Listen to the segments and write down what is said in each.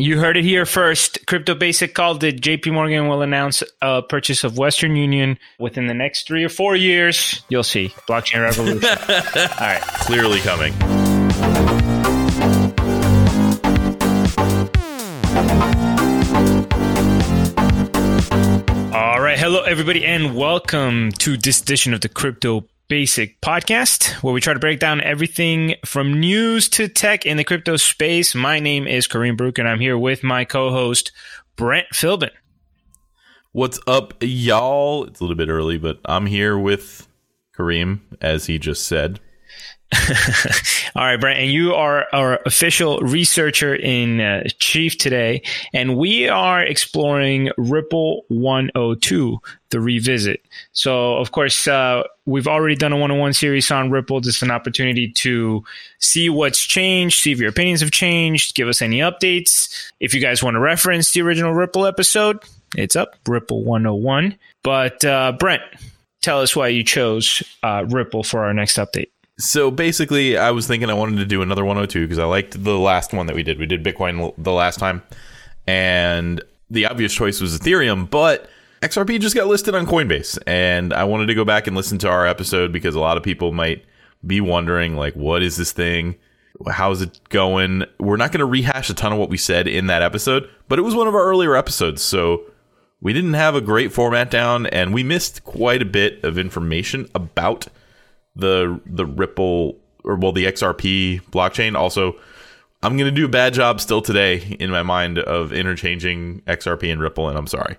You heard it here first. Crypto Basic called it. JP Morgan will announce a purchase of Western Union within the next three or four years. You'll see. Blockchain revolution. All right. Clearly coming. All right. Hello, everybody, and welcome to this edition of the Crypto Basic podcast, where we try to break down everything from news to tech in the crypto space. My name is Kareem Brook, and I'm here with my co host, Brent Philbin. What's up, y'all? It's a little bit early, but I'm here with Kareem, as he just said. All right, Brent, and you are our official researcher in uh, chief today, and we are exploring Ripple 102, the revisit. So, of course, uh, we've already done a 101 series on Ripple. This is an opportunity to see what's changed, see if your opinions have changed, give us any updates. If you guys want to reference the original Ripple episode, it's up, Ripple 101. But, uh, Brent, tell us why you chose uh, Ripple for our next update. So basically, I was thinking I wanted to do another 102 because I liked the last one that we did. We did Bitcoin the last time, and the obvious choice was Ethereum, but XRP just got listed on Coinbase, and I wanted to go back and listen to our episode because a lot of people might be wondering, like, what is this thing? How's it going? We're not going to rehash a ton of what we said in that episode, but it was one of our earlier episodes, so we didn't have a great format down, and we missed quite a bit of information about the the Ripple or well the XRP blockchain. Also, I'm gonna do a bad job still today in my mind of interchanging XRP and Ripple, and I'm sorry,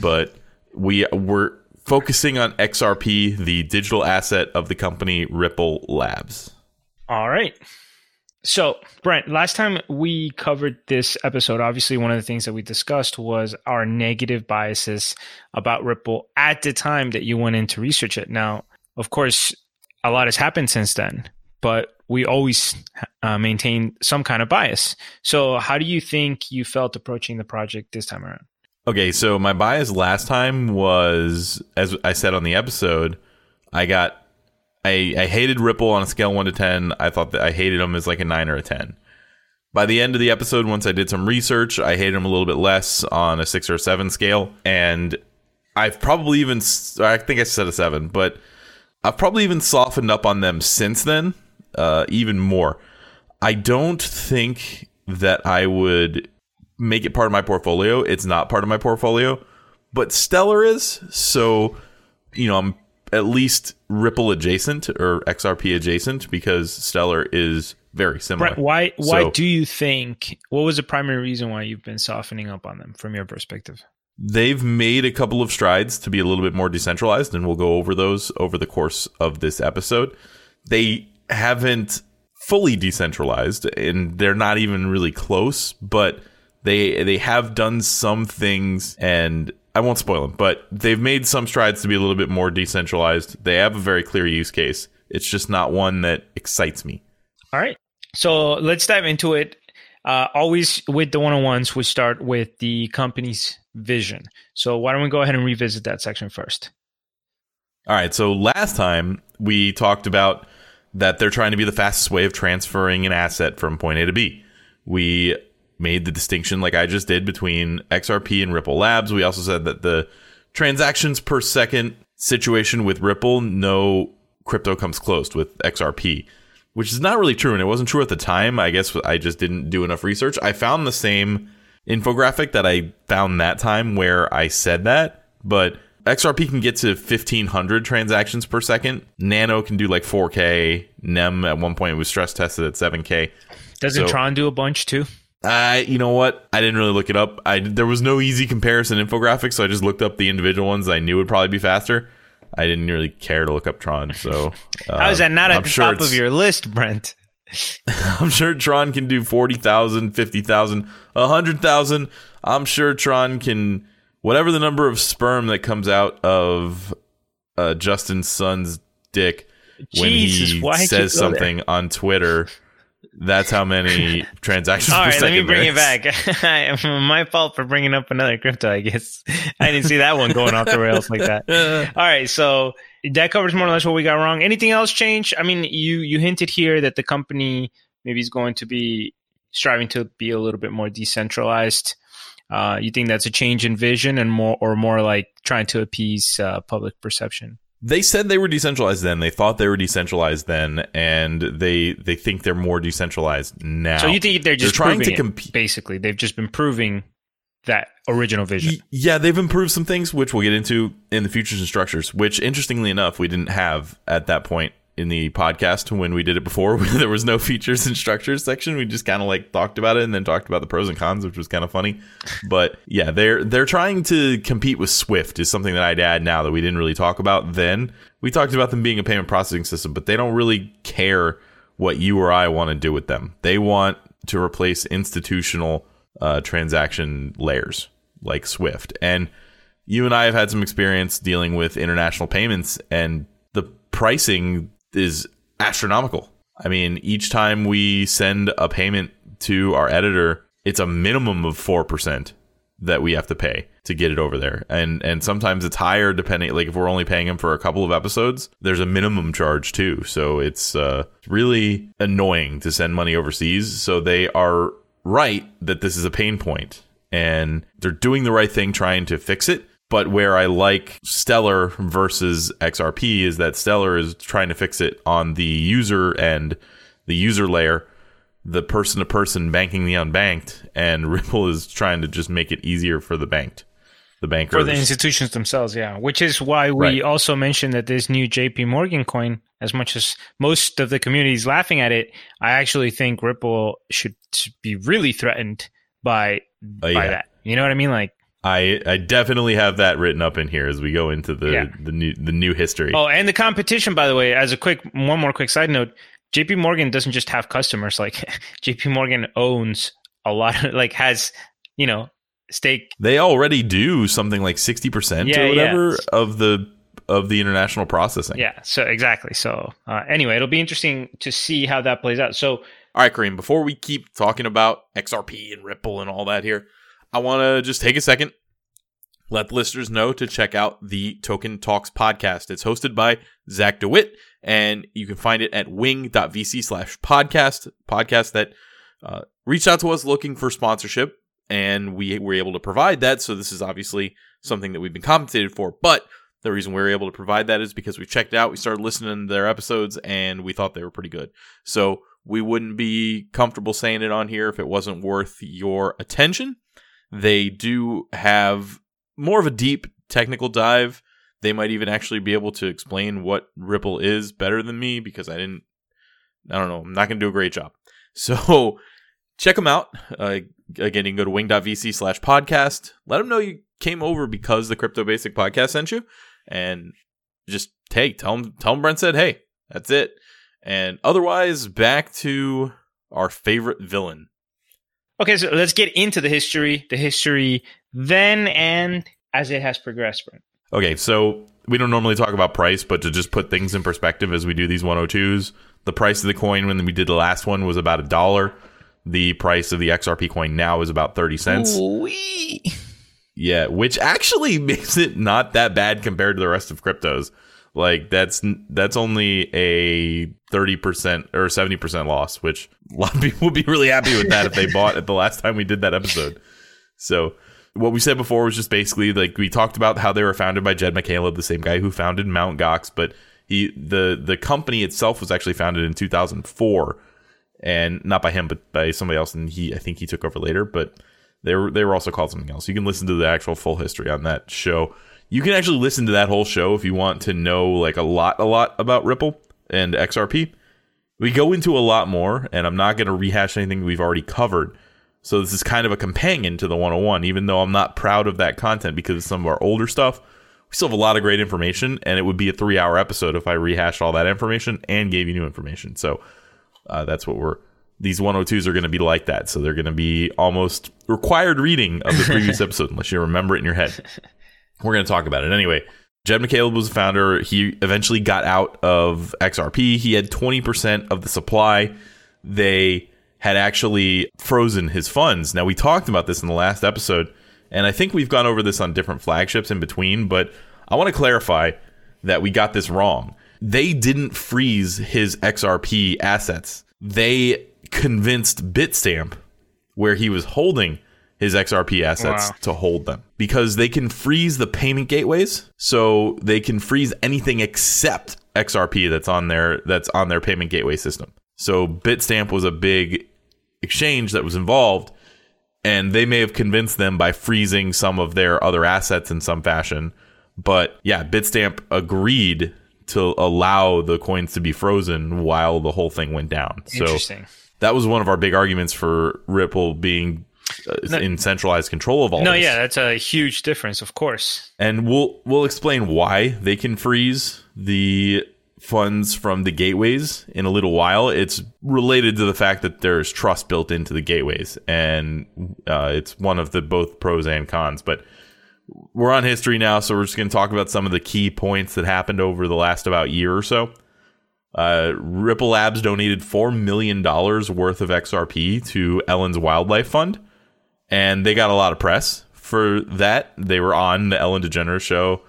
but we we're focusing on XRP, the digital asset of the company Ripple Labs. All right. So, Brent, last time we covered this episode, obviously one of the things that we discussed was our negative biases about Ripple at the time that you went in to research it. Now, of course, a lot has happened since then, but we always uh, maintain some kind of bias. So, how do you think you felt approaching the project this time around? Okay, so my bias last time was, as I said on the episode, I got, I, I hated Ripple on a scale one to ten. I thought that I hated them as like a nine or a ten. By the end of the episode, once I did some research, I hated them a little bit less on a six or a seven scale, and I've probably even, I think I said a seven, but I've probably even softened up on them since then, uh, even more. I don't think that I would make it part of my portfolio. It's not part of my portfolio, but Stellar is. So, you know, I'm at least Ripple adjacent or XRP adjacent because Stellar is very similar. why why so, do you think what was the primary reason why you've been softening up on them from your perspective? They've made a couple of strides to be a little bit more decentralized, and we'll go over those over the course of this episode. They haven't fully decentralized, and they're not even really close, but they they have done some things, and I won't spoil them, but they've made some strides to be a little bit more decentralized. They have a very clear use case. It's just not one that excites me. All right. So let's dive into it. Uh, always with the one on ones, we start with the company's vision. So why don't we go ahead and revisit that section first? All right. So last time we talked about that they're trying to be the fastest way of transferring an asset from point A to B. We made the distinction, like I just did, between XRP and Ripple Labs. We also said that the transactions per second situation with Ripple, no crypto comes close with XRP, which is not really true. And it wasn't true at the time. I guess I just didn't do enough research. I found the same infographic that I found that time where I said that, but XRP can get to 1500 transactions per second. Nano can do like 4K. NEM at one point was stress tested at 7K. Doesn't so, Tron do a bunch too? I, you know what? I didn't really look it up. I there was no easy comparison infographic, so I just looked up the individual ones I knew would probably be faster. I didn't really care to look up Tron. So uh, how is that not at I'm the sure top of your list, Brent? I'm sure Tron can do 40,000, 50,000, 100,000. I'm sure Tron can, whatever the number of sperm that comes out of uh, Justin Sun's dick Jesus, when he says something there? on Twitter. That's how many transactions. All right, let me bring it back. My fault for bringing up another crypto. I guess I didn't see that one going off the rails like that. All right, so that covers more or less what we got wrong. Anything else change? I mean, you you hinted here that the company maybe is going to be striving to be a little bit more decentralized. Uh, you think that's a change in vision and more, or more like trying to appease uh, public perception? They said they were decentralized then. They thought they were decentralized then, and they they think they're more decentralized now. So you think they're just they're trying to compete? Basically, they've just been proving that original vision. Yeah, they've improved some things, which we'll get into in the futures and structures. Which, interestingly enough, we didn't have at that point in the podcast when we did it before. there was no features and structures section. We just kind of like talked about it and then talked about the pros and cons, which was kind of funny. But yeah, they're they're trying to compete with Swift is something that I'd add now that we didn't really talk about then. We talked about them being a payment processing system, but they don't really care what you or I want to do with them. They want to replace institutional uh, transaction layers like Swift. And you and I have had some experience dealing with international payments, and the pricing is astronomical. I mean, each time we send a payment to our editor, it's a minimum of 4% that we have to pay to get it over there. And and sometimes it's higher depending like if we're only paying them for a couple of episodes, there's a minimum charge too. So it's uh, really annoying to send money overseas. So they are right that this is a pain point and they're doing the right thing trying to fix it. But where I like Stellar versus XRP is that Stellar is trying to fix it on the user end, the user layer, the person to person banking the unbanked, and Ripple is trying to just make it easier for the banked, the bankers. For the institutions themselves, yeah. Which is why we right. also mentioned that this new JP Morgan coin, as much as most of the community is laughing at it, I actually think Ripple should be really threatened by, uh, by yeah. that. You know what I mean? Like, I I definitely have that written up in here as we go into the yeah. the new the new history. Oh, and the competition, by the way, as a quick one more quick side note, JP Morgan doesn't just have customers. Like JP Morgan owns a lot, of, like has you know stake. They already do something like sixty percent yeah, or whatever yeah. of the of the international processing. Yeah. So exactly. So uh, anyway, it'll be interesting to see how that plays out. So. All right, Kareem. Before we keep talking about XRP and Ripple and all that here, I want to just take a second, let the listeners know to check out the Token Talks podcast. It's hosted by Zach DeWitt, and you can find it at wing.vc slash podcast, podcast that uh, reached out to us looking for sponsorship, and we were able to provide that. So this is obviously something that we've been compensated for, but the reason we were able to provide that is because we checked out, we started listening to their episodes, and we thought they were pretty good. So we wouldn't be comfortable saying it on here if it wasn't worth your attention. They do have more of a deep technical dive. They might even actually be able to explain what Ripple is better than me because I didn't. I don't know. I'm not going to do a great job. So check them out. Uh, again, you can go to wing.vc slash podcast. Let them know you came over because the Crypto Basic podcast sent you. And just hey, tell them, tell them Brent said, hey, that's it. And otherwise, back to our favorite villain, Okay, so let's get into the history, the history then and as it has progressed, Brent. Okay, so we don't normally talk about price, but to just put things in perspective as we do these 102s, the price of the coin when we did the last one was about a dollar. The price of the XRP coin now is about 30 cents. Ooh-wee. Yeah, which actually makes it not that bad compared to the rest of cryptos. Like that's that's only a 30% or 70% loss, which a lot of people would be really happy with that if they bought it the last time we did that episode. So what we said before was just basically like we talked about how they were founded by Jed McCaleb, the same guy who founded Mount Gox, but he the the company itself was actually founded in 2004 and not by him but by somebody else and he I think he took over later, but they were they were also called something else. You can listen to the actual full history on that show you can actually listen to that whole show if you want to know like a lot, a lot about Ripple and XRP. We go into a lot more, and I'm not going to rehash anything we've already covered. So this is kind of a companion to the 101, even though I'm not proud of that content because of some of our older stuff. We still have a lot of great information, and it would be a three hour episode if I rehashed all that information and gave you new information. So uh, that's what we're. These 102s are going to be like that. So they're going to be almost required reading of the previous episode, unless you remember it in your head. We're going to talk about it anyway. Jed McCaleb was the founder. He eventually got out of XRP. He had 20% of the supply. They had actually frozen his funds. Now, we talked about this in the last episode, and I think we've gone over this on different flagships in between, but I want to clarify that we got this wrong. They didn't freeze his XRP assets. They convinced Bitstamp, where he was holding his XRP assets, Wow. to hold them because they can freeze the payment gateways. So they can freeze anything except XRP that's on their that's on their payment gateway system. So Bitstamp was a big exchange that was involved and they may have convinced them by freezing some of their other assets in some fashion. But yeah, Bitstamp agreed to allow the coins to be frozen while the whole thing went down. So that was one of our big arguments for Ripple being uh, in centralized control of all No, this. No, yeah, that's a huge difference, of course. And we'll we'll explain why they can freeze the funds from the gateways in a little while. It's related to the fact that there's trust built into the gateways, and uh, it's one of the both pros and cons. But we're on history now, so we're just going to talk about some of the key points that happened over the last about year or so. Uh, Ripple Labs donated four million dollars worth of XRP to Ellen's Wildlife Fund, and they got a lot of press for that. They were on the Ellen DeGeneres show,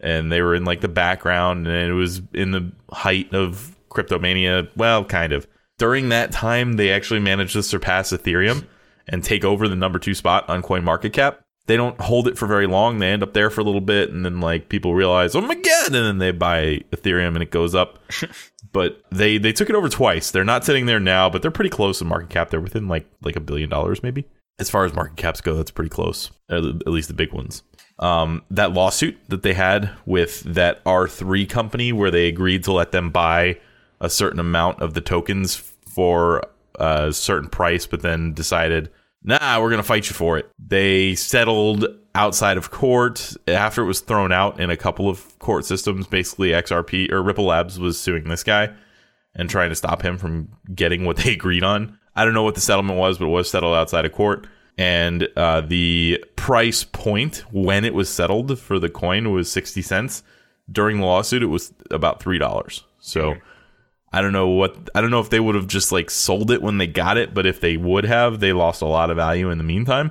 and they were in like the background, and it was in the height of cryptomania. Well, kind of. During that time, they actually managed to surpass Ethereum and take over the number two spot on CoinMarketCap. They don't hold it for very long. They end up there for a little bit, and then like people realize, oh my god, and then they buy Ethereum and it goes up. but they they took it over twice. They're not sitting there now, but they're pretty close in market cap. They're within like like a billion dollars maybe. As far as market caps go, that's pretty close. At least the big ones. Um, that lawsuit that they had with that R3 company where they agreed to let them buy a certain amount of the tokens for a certain price, but then decided, nah, we're going to fight you for it. They settled outside of court after it was thrown out in a couple of court systems. Basically, XRP or Ripple Labs was suing this guy and trying to stop him from getting what they agreed on. I don't know what the settlement was, but it was settled outside of court. And uh, the price point when it was settled for the coin was 60 cents. During the lawsuit, it was about $3. So I don't know what, I don't know if they would have just like sold it when they got it, but if they would have, they lost a lot of value in the meantime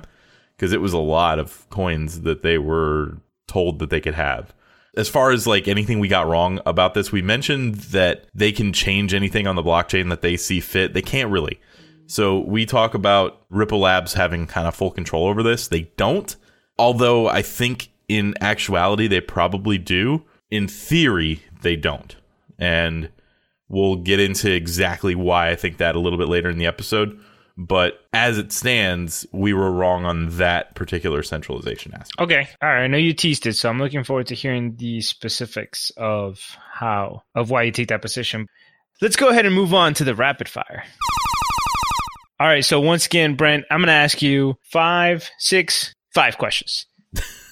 because it was a lot of coins that they were told that they could have as far as like anything we got wrong about this, we mentioned that they can change anything on the blockchain that they see fit. They can't really. So we talk about Ripple Labs having kind of full control over this. They don't. Although I think in actuality they probably do. In theory, they don't. And we'll get into exactly why I think that a little bit later in the episode. But as it stands, we were wrong on that particular centralization aspect. Okay. All right. I know you teased it, so I'm looking forward to hearing the specifics of how, of why you take that position. Let's go ahead and move on to the rapid fire. All right. So once again, Brent, I'm going to ask you five, six, five questions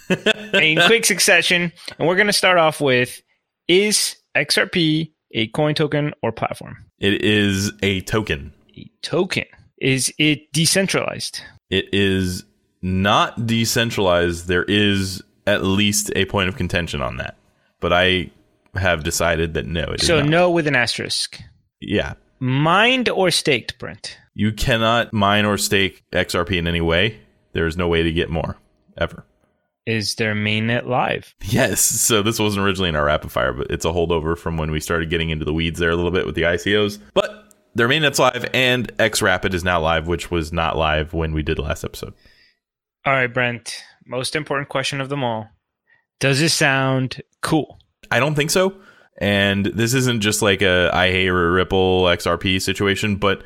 in quick succession. And we're going to start off with Is XRP a coin token or platform? It is a token. A token. Is it decentralized? It is not decentralized. There is at least a point of contention on that. But I have decided that no, it is So no with an asterisk. Yeah. Mined or staked, Brent? You cannot mine or stake XRP in any way. There is no way to get more ever. Is their mainnet live? Yes. So this wasn't originally in our rapid fire, but it's a holdover from when we started getting into the weeds there a little bit with the ICOs. But their mainnet's live and XRapid is now live, which was not live when we did last episode. All right, Brent. Most important question of them all. Does this sound cool? I don't think so. And this isn't just like a I hate Ripple XRP situation, but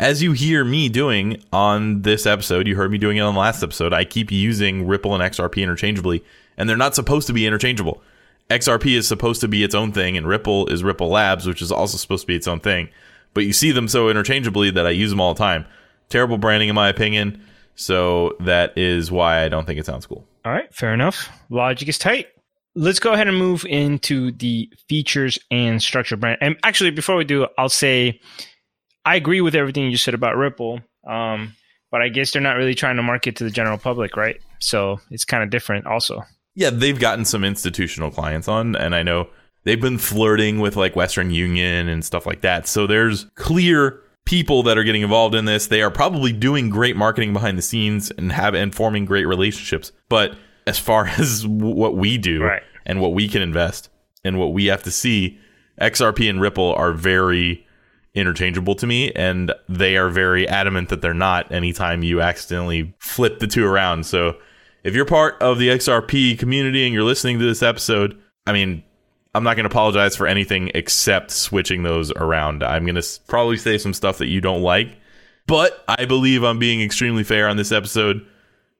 as you hear me doing on this episode, you heard me doing it on the last episode. I keep using Ripple and XRP interchangeably, and they're not supposed to be interchangeable. XRP is supposed to be its own thing, and Ripple is Ripple Labs, which is also supposed to be its own thing. But you see them so interchangeably that I use them all the time. Terrible branding, in my opinion. So that is why I don't think it sounds cool. All right, fair enough. Logic is tight. Let's go ahead and move into the features and structure, Brent. And actually, before we do, I'll say I agree with everything you said about Ripple. Um, but I guess they're not really trying to market to the general public, right? So it's kind of different, also. yeah, they've gotten some institutional clients on, and I know they've been flirting with like Western Union and stuff like that. So there's clear people that are getting involved in this. They are probably doing great marketing behind the scenes and have and forming great relationships. But as far as w- what we do Right. and what we can invest and what we have to see, XRP and Ripple are very interchangeable to me and they are very adamant that they're not anytime you accidentally flip the two around so if you're part of the xrp community and you're listening to this episode i mean i'm not going to apologize for anything except switching those around i'm going to probably say some stuff that you don't like but i believe i'm being extremely fair on this episode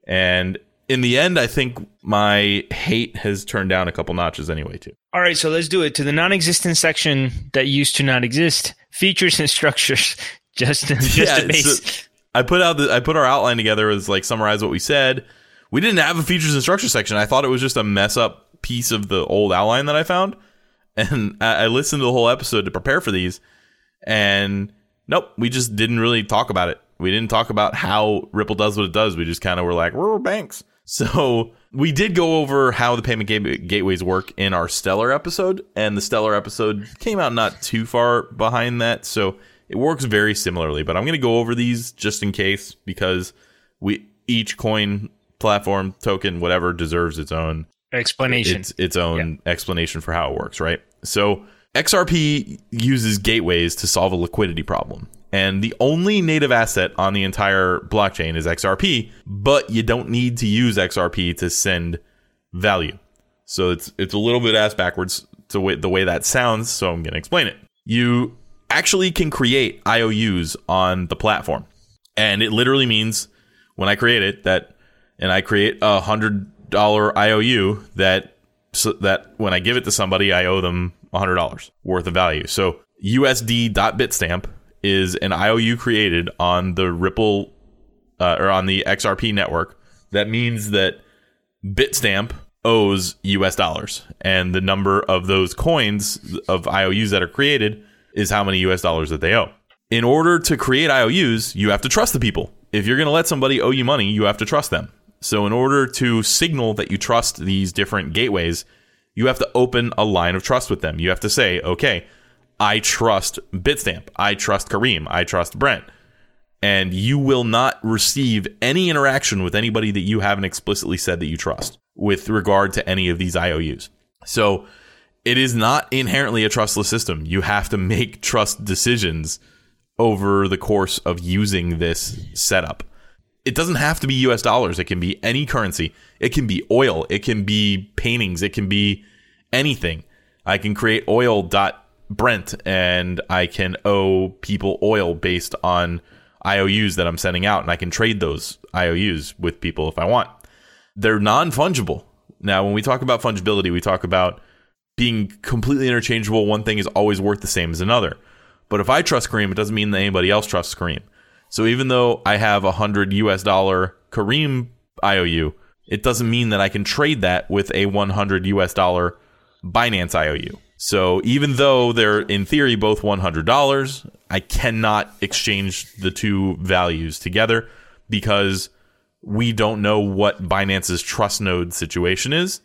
and in the end, I think my hate has turned down a couple notches anyway, too. All right, so let's do it to the non-existent section that used to not exist. Features and structures. Just, just Yeah, a base. I put out the I put our outline together as like summarize what we said. We didn't have a features and structure section. I thought it was just a mess up piece of the old outline that I found, and I, I listened to the whole episode to prepare for these, and nope, we just didn't really talk about it. We didn't talk about how Ripple does what it does. We just kind of were like, we're banks. So we did go over how the payment gate- gateways work in our Stellar episode, and the Stellar episode came out not too far behind that, so it works very similarly. But I'm going to go over these just in case because we each coin platform token whatever deserves its own Explanation. its its own explanation for how it works, right? So XRP uses gateways to solve a liquidity problem. And the only native asset on the entire blockchain is XRP, but you don't need to use XRP to send value. So it's it's a little bit ass backwards to the way that sounds, so I'm going to explain it. You actually can create IOUs on the platform. And it literally means when I create it that and I create a hundred dollar IOU that so that when I give it to somebody, I owe them a hundred dollars worth of value. So USD.Bitstamp is an IOU created on the Ripple uh, or on the XRP network. That means that Bitstamp owes US dollars, and the number of those coins of IOUs that are created is how many US dollars that they owe. In order to create IOUs, you have to trust the people. If you're going to let somebody owe you money, you have to trust them. So, in order to signal that you trust these different gateways, you have to open a line of trust with them. You have to say, okay, I trust Bitstamp. I trust Kareem. I trust Brent. And you will not receive any interaction with anybody that you haven't explicitly said that you trust with regard to any of these IOUs. So it is not inherently a trustless system. You have to make trust decisions over the course of using this setup. It doesn't have to be US dollars. It can be any currency. It can be oil. It can be paintings. It can be anything. I can create oil dot Brent and I can owe people oil based on IOUs that I'm sending out and I can trade those IOUs with people if I want. They're non-fungible. Now, when we talk about fungibility, we talk about being completely interchangeable. One thing is always worth the same as another. But if I trust Kareem, it doesn't mean that anybody else trusts Kareem. So even though I have a hundred US dollar Kareem IOU, it doesn't mean that I can trade that with a 100 US dollar Binance IOU. So even though they're in theory both $100, I cannot exchange the two values together because we don't know what Binance's trust node situation is.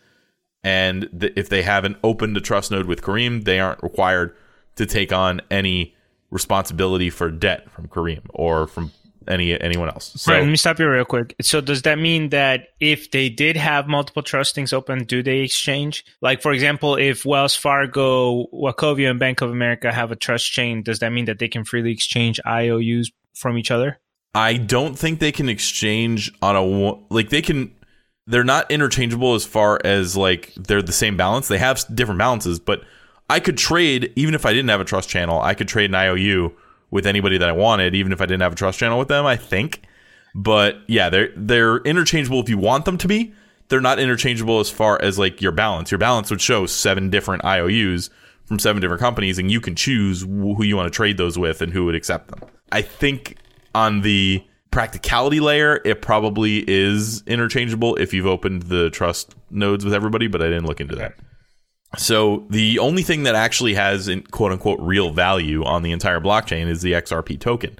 And th- if they haven't opened a trust node with Kareem, they aren't required to take on any responsibility for debt from Kareem or from any anyone else. So right, let me stop you real quick. So does that mean that if they did have multiple trustings open, do they exchange? Like for example, if Wells Fargo, Wachovia, and Bank of America have a trust chain, does that mean that they can freely exchange IOUs from each other? I don't think they can exchange on a like they can they're not interchangeable as far as like they're the same balance. They have different balances, but I could trade even if I didn't have a trust channel. I could trade an IOU with anybody that I wanted, even if I didn't have a trust channel with them. I think, but yeah, they're they're interchangeable if you want them to be. They're not interchangeable as far as like your balance. Your balance would show seven different IOUs from seven different companies, and you can choose who you want to trade those with and who would accept them. I think on the practicality layer, it probably is interchangeable if you've opened the trust nodes with everybody, but I didn't look into that. So the only thing that actually has in quote unquote real value on the entire blockchain is the XRP token.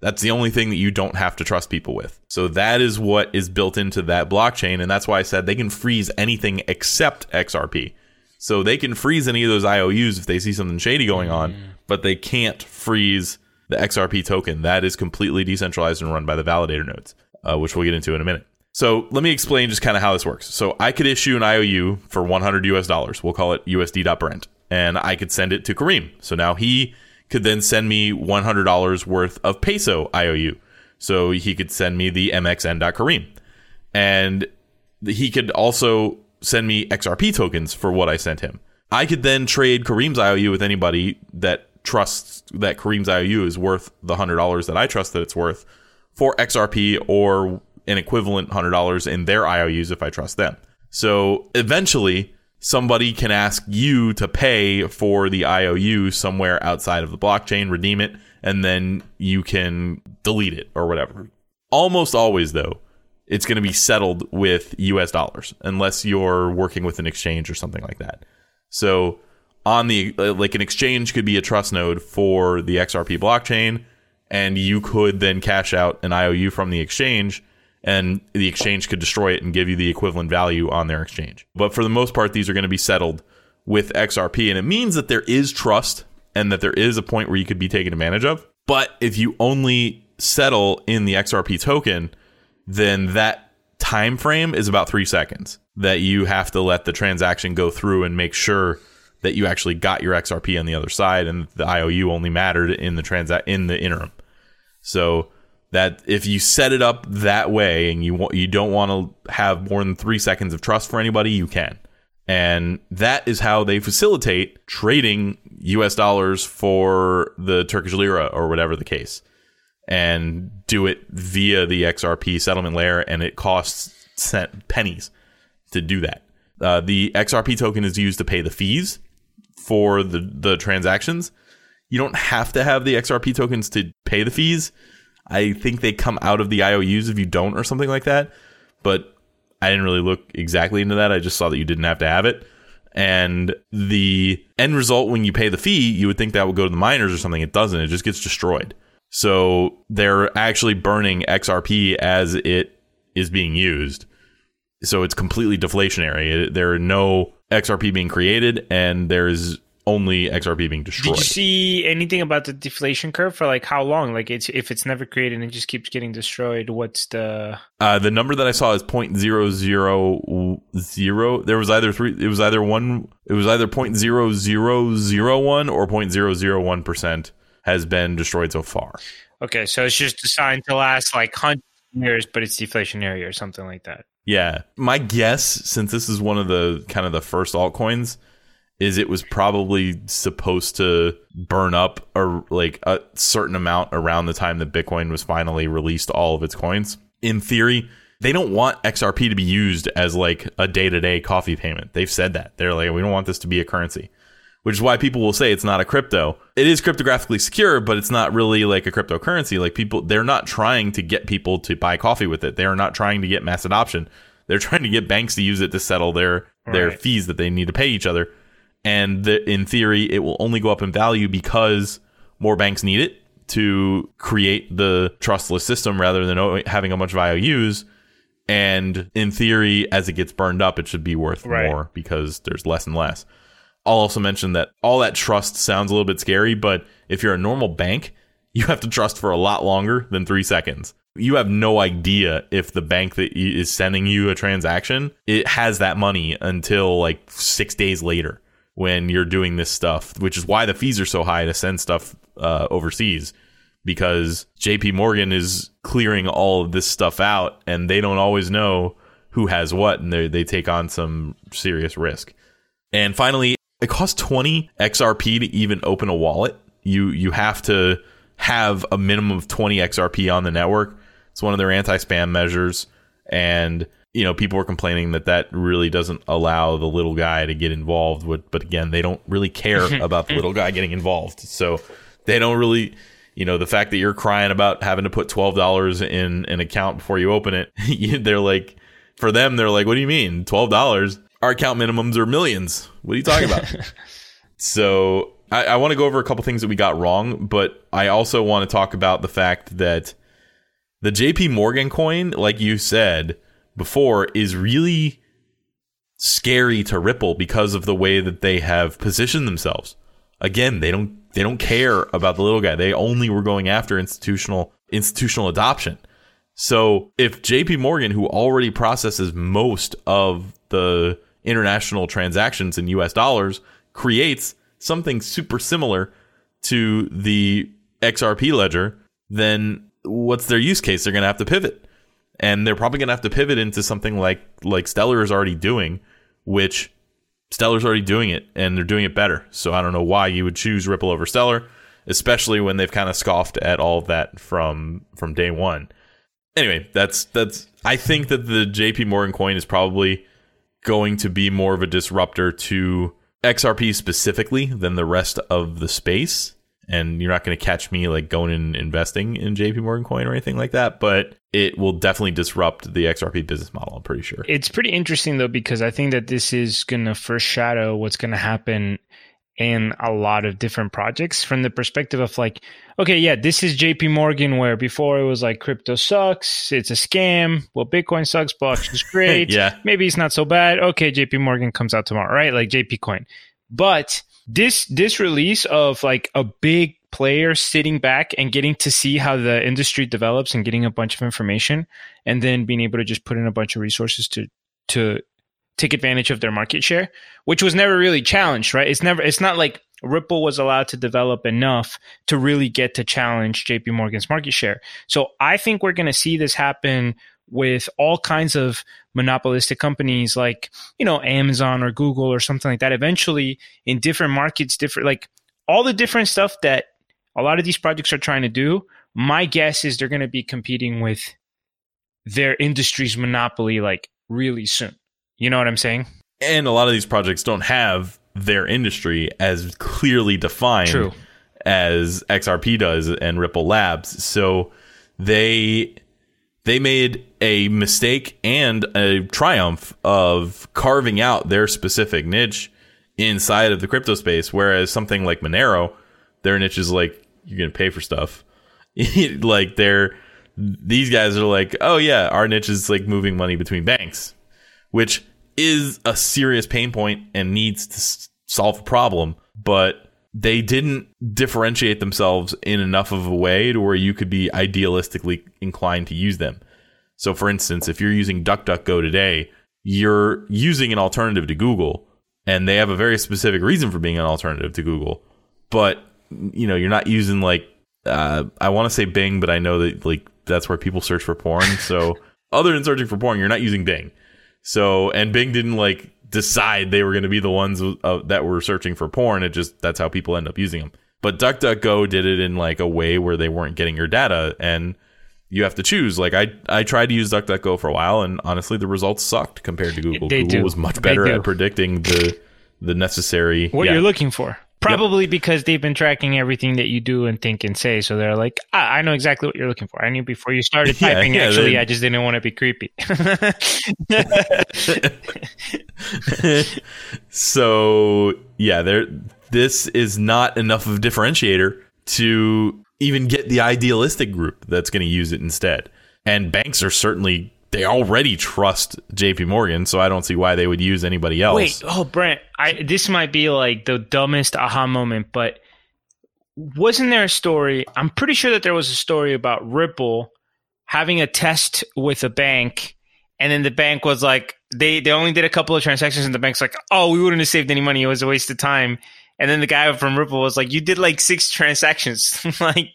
That's the only thing that you don't have to trust people with. So that is what is built into that blockchain. And that's why I said they can freeze anything except XRP. So they can freeze any of those IOUs if they see something shady going on, but they can't freeze the XRP token. That is completely decentralized and run by the validator nodes, uh, which we'll get into in a minute. So let me explain just kind of how this works. So I could issue an IOU for 100 US dollars. We'll call it USD.Brent. And I could send it to Kareem. So now he could then send me $100 worth of peso IOU. So he could send me the MXN.Kareem. And he could also send me XRP tokens for what I sent him. I could then trade Kareem's IOU with anybody that trusts that Kareem's IOU is worth the $100 that I trust that it's worth for XRP or an equivalent $100 in their IOUs if I trust them. So eventually, somebody can ask you to pay for the IOU somewhere outside of the blockchain, redeem it, and then you can delete it or whatever. Almost always, though, it's going to be settled with US dollars unless you're working with an exchange or something like that. So, on the uh, like an exchange could be a trust node for the XRP blockchain, and you could then cash out an IOU from the exchange and the exchange could destroy it and give you the equivalent value on their exchange. But for the most part, these are going to be settled with XRP, and it means that there is trust and that there is a point where you could be taken advantage of. But if you only settle in the XRP token, then that time frame is about three seconds that you have to let the transaction go through and make sure that you actually got your XRP on the other side and the IOU only mattered in the transa- in the interim. So that if you set it up that way and you want you don't want to have more than three seconds of trust for anybody, you can. And that is how they facilitate trading US dollars for the Turkish lira or whatever the case. And do it via the XRP settlement layer, and it costs cent, pennies to do that. Uh, the XRP token is used to pay the fees for the, the transactions. You don't have to have the XRP tokens to pay the fees I think they come out of the IOUs if you don't or something like that. But I didn't really look exactly into that. I just saw that you didn't have to have it. And the end result when you pay the fee, you would think that would go to the miners or something. It doesn't. It just gets destroyed. So they're actually burning XRP as it is being used. So it's completely deflationary. There are no XRP being created, and there's only XRP being destroyed. Did you see anything about the deflation curve for like how long? Like it's if it's never created and it just keeps getting destroyed, what's the uh, the number that I saw is point zero zero zero. There was either three it was either one it was either point zero zero zero one or point zero zero one percent has been destroyed so far. Okay, so it's just designed to last like hundreds years, but it's deflationary or something like that. Yeah. My guess, since this is one of the kind of the first altcoins, is it was probably supposed to burn up or like a certain amount around the time that Bitcoin was finally released all of its coins. In theory, they don't want XRP to be used as like a day-to-day coffee payment. They've said that. They're like we don't want this to be a currency. Which is why people will say it's not a crypto. It is cryptographically secure, but it's not really like a cryptocurrency. Like people they're not trying to get people to buy coffee with it. They are not trying to get mass adoption. They're trying to get banks to use it to settle their their right. fees that they need to pay each other and the, in theory it will only go up in value because more banks need it to create the trustless system rather than having a bunch of IOUs. And in theory, as it gets burned up, it should be worth right. more because there's less and less. I'll also mention that all that trust sounds a little bit scary, but if you're a normal bank, you have to trust for a lot longer than three seconds. You have no idea if the bank that is sending you a transaction it has that money until like six days later when you're doing this stuff, which is why the fees are so high to send stuff uh, overseas because JP Morgan is clearing all of this stuff out and they don't always know who has what and they take on some serious risk. And finally, it costs 20 XRP to even open a wallet. You you have to have a minimum of 20 XRP on the network. It's one of their anti-spam measures and you know, people were complaining that that really doesn't allow the little guy to get involved. With, but again, they don't really care about the little guy getting involved. So they don't really, you know, the fact that you're crying about having to put twelve dollars in an account before you open it, they're like, for them, they're like, what do you mean twelve dollars? Our account minimums are millions. What are you talking about? so I, I want to go over a couple things that we got wrong, but I also want to talk about the fact that the JP Morgan coin, like you said before is really scary to Ripple because of the way that they have positioned themselves. Again, they don't they don't care about the little guy. They only were going after institutional institutional adoption. So if JP Morgan, who already processes most of the international transactions in US dollars, creates something super similar to the XRP ledger, then what's their use case? They're going to have to pivot. And they're probably going to have to pivot into something like like Stellar is already doing, which Stellar's already doing it and they're doing it better. So I don't know why you would choose Ripple over Stellar, especially when they've kind of scoffed at all of that from from day 1. Anyway, that's that's I think that the JP Morgan coin is probably going to be more of a disruptor to XRP specifically than the rest of the space. And you're not going to catch me like going and investing in JP Morgan coin or anything like that, but it will definitely disrupt the XRP business model, I'm pretty sure. It's pretty interesting though, because I think that this is going to foreshadow what's going to happen in a lot of different projects from the perspective of like, okay, yeah, this is JP Morgan, where before it was like crypto sucks, it's a scam. Well, Bitcoin sucks, blockchain's great. yeah. Maybe it's not so bad. Okay, JP Morgan comes out tomorrow, right? Like JP Coin. But this this release of like a big player sitting back and getting to see how the industry develops and getting a bunch of information and then being able to just put in a bunch of resources to to take advantage of their market share, which was never really challenged, right? It's never, it's not like Ripple was allowed to develop enough to really get to challenge JP Morgan's market share. So I think we're going to see this happen with all kinds of monopolistic companies like, you know, Amazon or Google or something like that. Eventually in different markets, different, like all the different stuff that a lot of these projects are trying to do. My guess is they're going to be competing with their industry's monopoly like really soon. You know what I'm saying? And a lot of these projects don't have their industry as clearly defined True. as XRP does and Ripple Labs. So they they made a mistake and a triumph of carving out their specific niche inside of the crypto space whereas something like Monero their niche is like you're to pay for stuff. like they're these guys are like, "Oh yeah, our niche is like moving money between banks." which is a serious pain point and needs to solve a problem, but they didn't differentiate themselves in enough of a way to where you could be idealistically inclined to use them. So, for instance, if you're using DuckDuckGo today, you're using an alternative to Google, and they have a very specific reason for being an alternative to Google. But you know, you're not using like uh, I want to say Bing, but I know that like that's where people search for porn. So, other than searching for porn, you're not using Bing. So, and Bing didn't like decide they were going to be the ones uh, that were searching for porn. It just that's how people end up using them. But DuckDuckGo did it in like a way where they weren't getting your data, and you have to choose. Like I, I tried to use DuckDuckGo for a while, and honestly, the results sucked compared to Google. They Google do. was much better at predicting the the necessary What yeah. you're looking for. Probably because they've been tracking everything that you do and think and say. So they're like, I, I know exactly what you're looking for. I knew before you started Yeah, typing, yeah, actually, I just didn't want to be creepy. so yeah, there. This is not enough of a differentiator to even get the idealistic group that's going to use it instead. And banks are certainly they already trust J.P. Morgan, so I don't see why they would use anybody else. Wait, oh Brent, I this might be like the dumbest aha moment, but wasn't there a story? I'm pretty sure that there was a story about Ripple having a test with a bank, and then the bank was like, they they only did a couple of transactions, and the bank's like, oh, we wouldn't have saved any money. It was a waste of time. And then the guy from Ripple was like, you did like six transactions. like,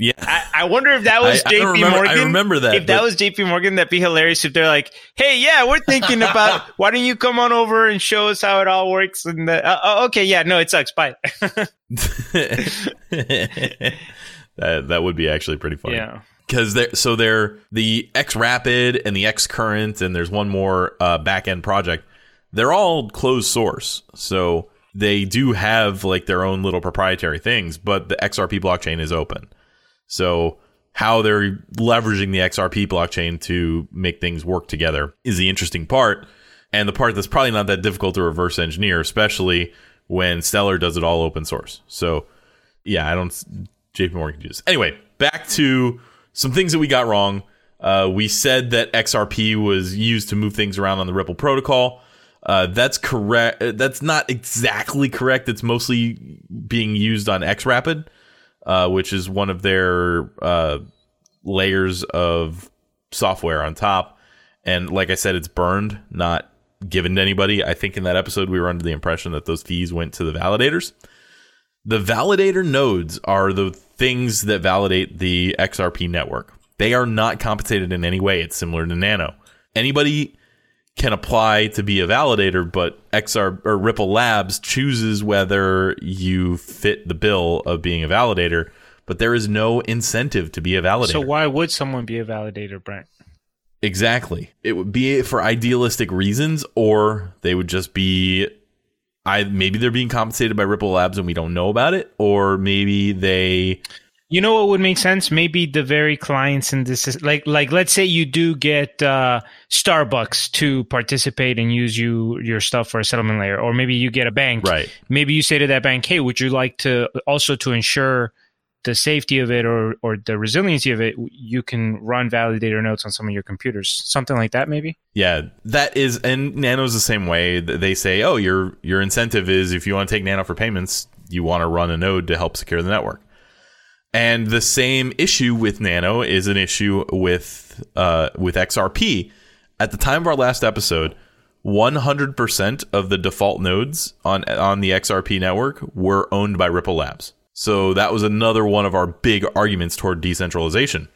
yeah, I, I wonder if that was I- I JP remember- I Morgan. remember that, If that was JP Morgan, that'd be hilarious. If they're like, "Hey, yeah, we're thinking about why don't you come on over and show us how it all works?" And the, uh, oh, okay, yeah, no, it sucks. Bye. that that would be actually pretty funny. yeah, because they're so they're the XRapid and the XCurrent, and there's one more uh, back end project. They're all closed source, so they do have like their own little proprietary things. But the XRP blockchain is open, so how they're leveraging the XRP blockchain to make things work together is the interesting part, and the part that's probably not that difficult to reverse engineer, especially when Stellar does it all open source. So yeah, I don't. JP Morgan can do this. Anyway, back to some things that we got wrong. Uh, we said that XRP was used to move things around on the Ripple protocol. Uh, that's correct. That's not exactly correct. It's mostly being used on XRapid, uh, which is one of their uh, layers of software on top. And like I said, it's burned, not given to anybody. I think in that episode we were under the impression that those fees went to the validators. The validator nodes are the things that validate the XRP network. They are not compensated in any way. It's similar to Nano. Anybody can apply to be a validator, but XR or Ripple Labs chooses whether you fit the bill of being a validator, but there is no incentive to be a validator. So why would someone be a validator, Brent? Exactly. It would be for idealistic reasons, or they would just be I maybe they're being compensated by Ripple Labs and we don't know about it, or maybe they you know what would make sense? Maybe the very clients in this, like, like let's say you do get uh, Starbucks to participate and use you your stuff for a settlement layer, or maybe you get a bank. Right. Maybe you say to that bank, "Hey, would you like to also to ensure the safety of it or or the resiliency of it? You can run validator nodes on some of your computers, something like that, maybe." Yeah, that is, and Nano's the same way. They say, "Oh, your your incentive is if you want to take Nano for payments, you want to run a node to help secure the network." And the same issue with Nano is an issue with uh, with XRP. At the time of our last episode, 100% of the default nodes on on the XRP network were owned by Ripple Labs. So that was another one of our big arguments toward decentralization.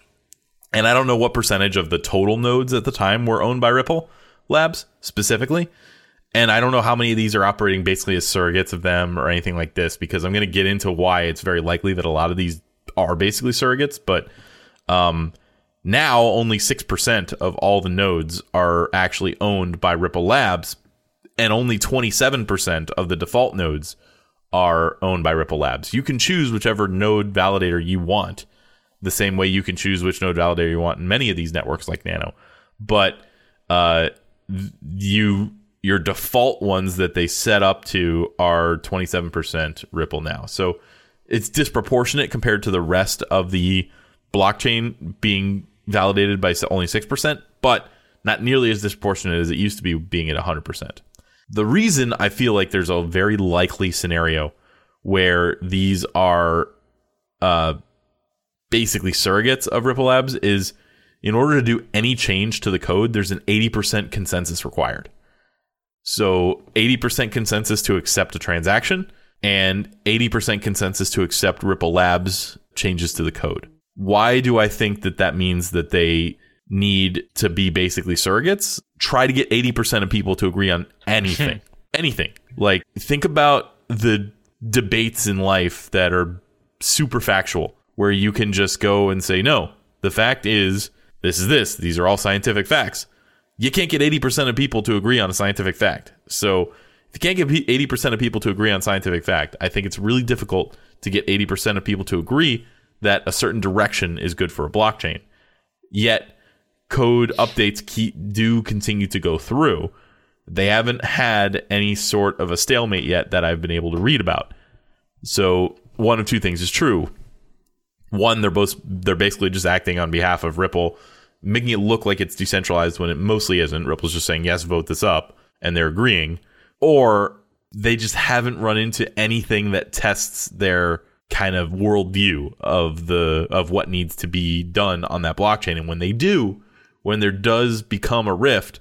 And I don't know what percentage of the total nodes at the time were owned by Ripple Labs specifically. And I don't know how many of these are operating basically as surrogates of them or anything like this because I'm going to get into why it's very likely that a lot of these are basically surrogates, but um, now only 6% of all the nodes are actually owned by Ripple Labs, and only 27% of the default nodes are owned by Ripple Labs. You can choose whichever node validator you want, the same way you can choose which node validator you want in many of these networks like Nano. But uh, you your default ones that they set up to are 27% Ripple now. So it's disproportionate compared to the rest of the blockchain being validated by only 6%, but not nearly as disproportionate as it used to be being at 100%. The reason I feel like there's a very likely scenario where these are uh, basically surrogates of Ripple Labs is in order to do any change to the code, there's an 80% consensus required. So 80% consensus to accept a transaction and 80% consensus to accept Ripple Labs changes to the code. Why do I think that that means that they need to be basically surrogates? Try to get 80% of people to agree on anything. anything. Like, think about the debates in life that are super factual, where you can just go and say, no, the fact is, this is this. These are all scientific facts. You can't get 80% of people to agree on a scientific fact. So, if you can't get 80% of people to agree on scientific fact, I think it's really difficult to get 80% of people to agree that a certain direction is good for a blockchain. Yet, code updates keep, do continue to go through. They haven't had any sort of a stalemate yet that I've been able to read about. So, one of two things is true. One, they're both they're basically just acting on behalf of Ripple, making it look like it's decentralized when it mostly isn't. Ripple's just saying, "Yes, vote this up," and they're agreeing or they just haven't run into anything that tests their kind of worldview of the of what needs to be done on that blockchain. And when they do, when there does become a rift,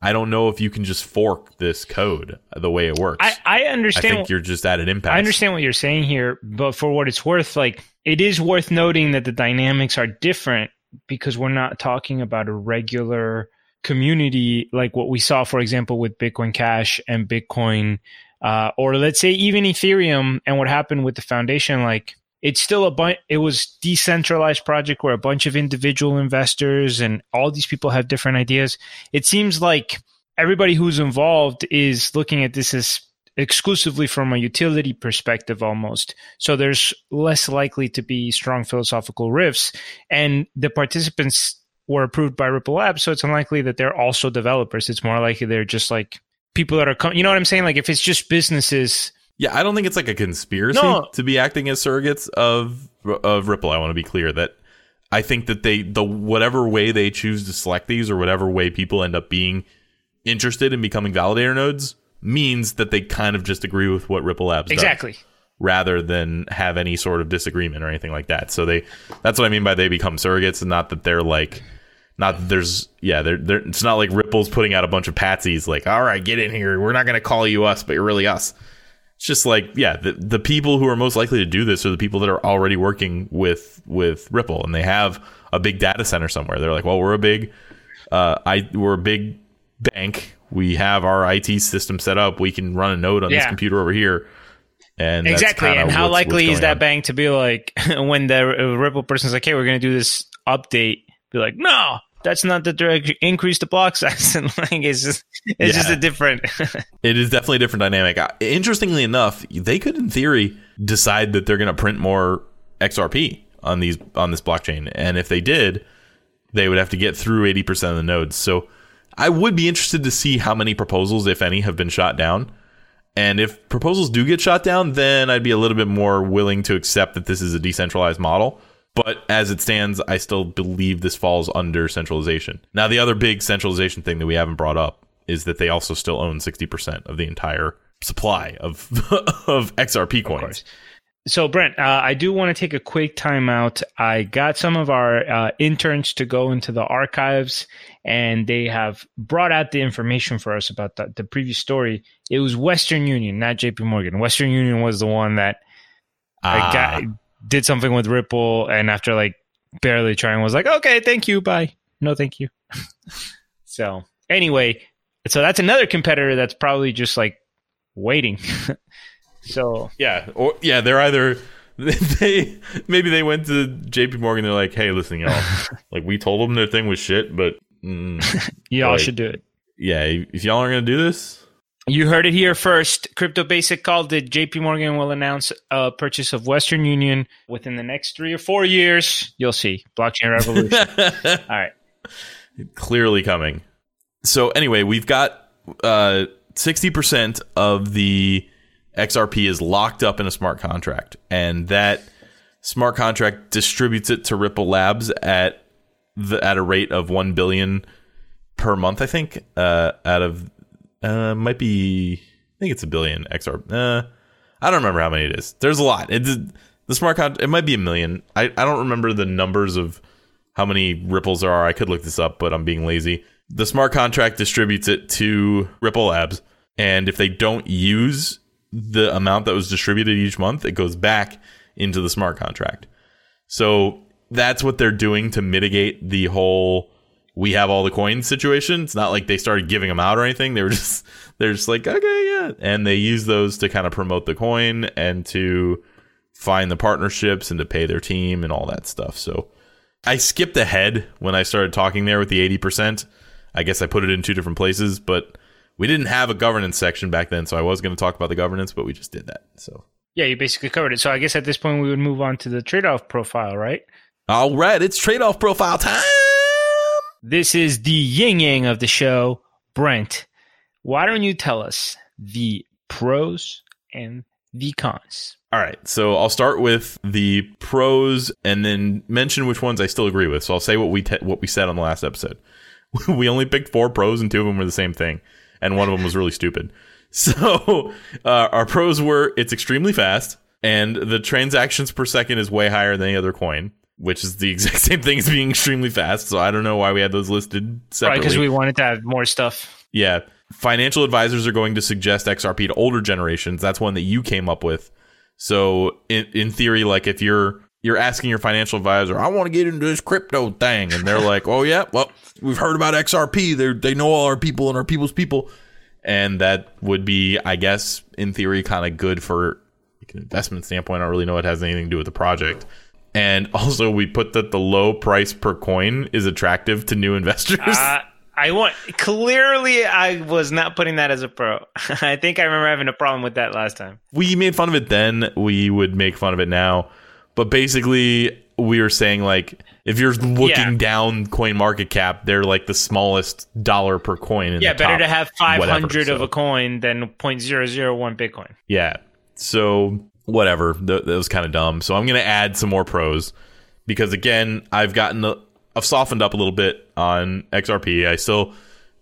I don't know if you can just fork this code the way it works. I, I understand. I think you're just at an impasse. I understand what you're saying here, but for what it's worth, like it is worth noting that the dynamics are different because we're not talking about a regular community like what we saw, for example, with Bitcoin Cash and Bitcoin, uh, or let's say even Ethereum and what happened with the foundation, like it's still a bunch, it was decentralized project where a bunch of individual investors and all these people have different ideas. It seems like everybody who's involved is looking at this as exclusively from a utility perspective almost. So there's less likely to be strong philosophical rifts and the participants were approved by Ripple Labs, so it's unlikely that they're also developers. It's more likely they're just like people that are, com- you know what I'm saying? Like if it's just businesses. Yeah, I don't think it's like a conspiracy no. to be acting as surrogates of of Ripple. I want to be clear that I think that they the whatever way they choose to select these or whatever way people end up being interested in becoming validator nodes means that they kind of just agree with what Ripple Labs exactly. Does rather than have any sort of disagreement or anything like that. So they that's what I mean by they become surrogates and not that they're like not that there's yeah, they're, they're it's not like Ripple's putting out a bunch of patsies like, "All right, get in here. We're not going to call you us, but you're really us." It's just like, yeah, the, the people who are most likely to do this are the people that are already working with with Ripple and they have a big data center somewhere. They're like, well, we're a big uh, I we're a big bank. We have our IT system set up. We can run a node on Yeah. this computer over here. And exactly. And how what's- what's likely is that on. bank to be like when the uh, Ripple person's like, "Hey, we're going to do this update," be like, "No, that's not the direct increase the block size." and like it's just it's just a different. It is definitely a different dynamic. Uh, Interestingly enough, they could, in theory, decide that they're going to print more XRP on these on this blockchain, and if they did, they would have to get through eighty percent of the nodes. So, I would be interested to see how many proposals, if any, have been shot down. And if proposals do get shot down, then I'd be a little bit more willing to accept that this is a decentralized model. But as it stands, I still believe this falls under centralization. Now, the other big centralization thing that we haven't brought up is that they also still own 60% of the entire supply of of XRP coins. course. So, Brent, uh, I do want to take a quick time out. I got some of our uh, interns to go into the archives, and they have brought out the information for us about the, the previous story. It was Western Union, not JP Morgan. Western Union was the one that I Ah, got, did something with Ripple, and after like barely trying, was like, okay, thank you, bye. No, thank you. so, anyway, so that's another competitor that's probably just like waiting. so, yeah, or yeah, they're either they maybe they went to JP Morgan. They're like, hey, listen, y'all, like we told them their thing was shit, but mm, y'all Right. should do it. yeah, if y'all aren't gonna do this, You heard it here first. Crypto Basic called it. JP Morgan will announce a purchase of Western Union within the next three or four years. You'll see. Blockchain revolution. All right. clearly coming. So anyway, we've got uh, sixty percent of the XRP is locked up in a smart contract, and that smart contract distributes it to Ripple Labs at the at a rate of one billion per month. I think uh, out of uh, might be I think it's a billion XRP. Uh, I don't remember how many it is. There's a lot. The smart contract. It might be a million. I, I don't remember the numbers of how many ripples there are. I could look this up, but I'm being lazy. The smart contract distributes it to Ripple Labs, and if they don't use the amount that was distributed each month, it goes back into the smart contract. So that's what they're doing to mitigate the whole we have all the coins situation. It's not like they started giving them out or anything. They were just they're just like, okay, yeah. And they use those to kind of promote the coin and to find the partnerships and to pay their team and all that stuff. So I skipped ahead when I started talking there with the 80%. I guess I put it in two different places, but we didn't have a governance section back then, so I was going to talk about the governance, but we just did that. So, Yeah, you basically covered it. So I guess at this point we would move on to the trade off profile, right? all right, it's trade-off profile time. This is the yin yang of the show. Brent, why don't you tell us the pros and the cons? All right, so I'll start with the pros and then mention which ones I still agree with. So I'll say what we te- what we said on the last episode. we only picked four pros and two of them were the same thing, and one of them was really stupid. So uh, our pros were it's extremely fast and the transactions per second is way higher than any other coin, which is the exact same thing as being extremely fast. So I don't know why we had those listed Right, separately. because we wanted to have more stuff. Yeah. Financial advisors are going to suggest XRP to older generations. That's one that you came up with. So in, in theory, like if you're you're asking your financial advisor, I want to get into this crypto thing, and they're like, Oh yeah, well, we've heard about XRP. They they know all our people and our people's people. And that would be, I guess, in theory, kind of good for like an investment standpoint. I don't really know it has anything to do with the project. And also, we put that the low price per coin is attractive to new investors. Uh, I want clearly I was not putting that as a pro. I think I remember having a problem with that last time. we made fun of it then we would make fun of it now but basically we were saying like if you're looking Yeah. down coin market cap they're like the smallest dollar per coin in Yeah, better to have 500 whatever, of a coin than 0.001 Bitcoin. yeah. So whatever. Th- that was kind of dumb. So i'm gonna add some more pros because again i've gotten a, i've softened up a little bit on xrp i still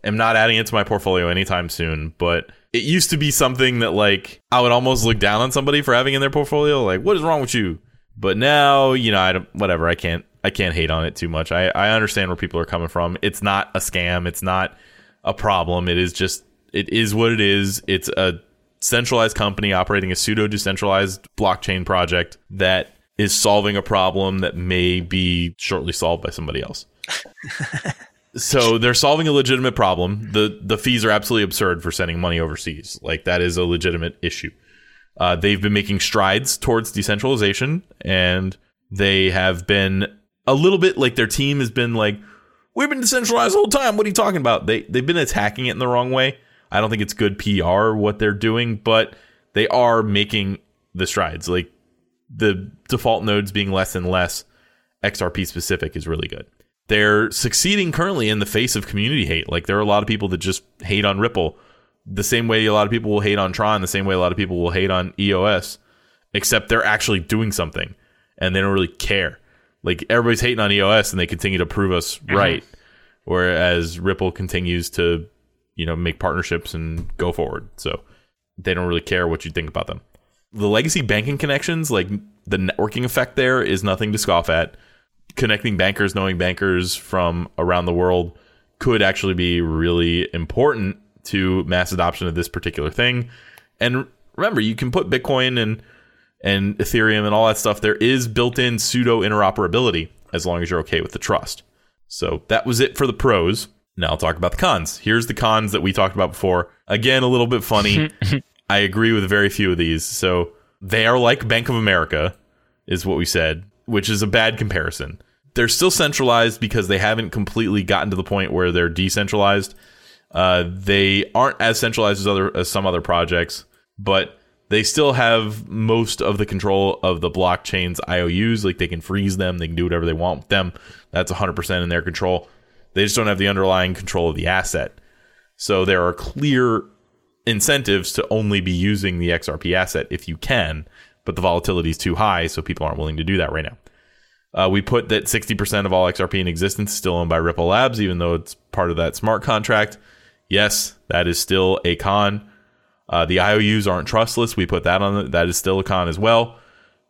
am not adding it to my portfolio anytime soon but it used to be something that like i would almost look down on somebody for having in their portfolio. Like what is wrong with you but now you know i don't whatever i can't i can't hate on it too much i i understand where people are coming from it's not a scam it's not a problem it is just it is what it is it's a centralized company operating a pseudo decentralized blockchain project that is solving a problem that may be shortly solved by somebody else. so they're solving a legitimate problem. The the fees are absolutely absurd for sending money overseas. Like that is a legitimate issue. Uh, they've been making strides towards decentralization, and they have been a little bit like their team has been like, "We've been decentralized the whole time. What are you talking about?" They they've been attacking it in the wrong way. I don't think it's good PR what they're doing, but they are making the strides. Like the default nodes being less and less XRP specific is really good. They're succeeding currently in the face of community hate. Like there are a lot of people that just hate on Ripple the same way a lot of people will hate on Tron, the same way a lot of people will hate on EOS, except they're actually doing something and they don't really care. Like everybody's hating on EOS and they continue to prove us mm-hmm. right. Whereas Ripple continues to, you know, make partnerships and go forward. So they don't really care what you think about them the legacy banking connections, like the networking effect there, is nothing to scoff at. Connecting bankers, knowing bankers from around the world could actually be really important to mass adoption of this particular thing. And remember, you can put Bitcoin and and Ethereum and all that stuff. There is built-in pseudo interoperability as long as you're okay with the trust. So that was it for the pros. Now I'll talk about the cons. Here's the cons that we talked about before. Again, a little bit funny. I agree with very few of these. So they are like Bank of America, is what we said, which is a bad comparison. They're still centralized because they haven't completely gotten to the point where they're decentralized. Uh, they aren't as centralized as other as some other projects, but they still have most of the control of the blockchain's IOUs. Like they can freeze them, they can do whatever they want with them. That's 100% in their control. They just don't have the underlying control of the asset. So there are clear incentives to only be using the XRP asset if you can, but the volatility is too high, so people aren't willing to do that right now. Uh, we put that 60% of all XRP in existence is still owned by Ripple Labs, even though it's part of that smart contract. Yes, that is still a con. Uh, the IOUs aren't trustless. We put that on. The, that is still a con as well.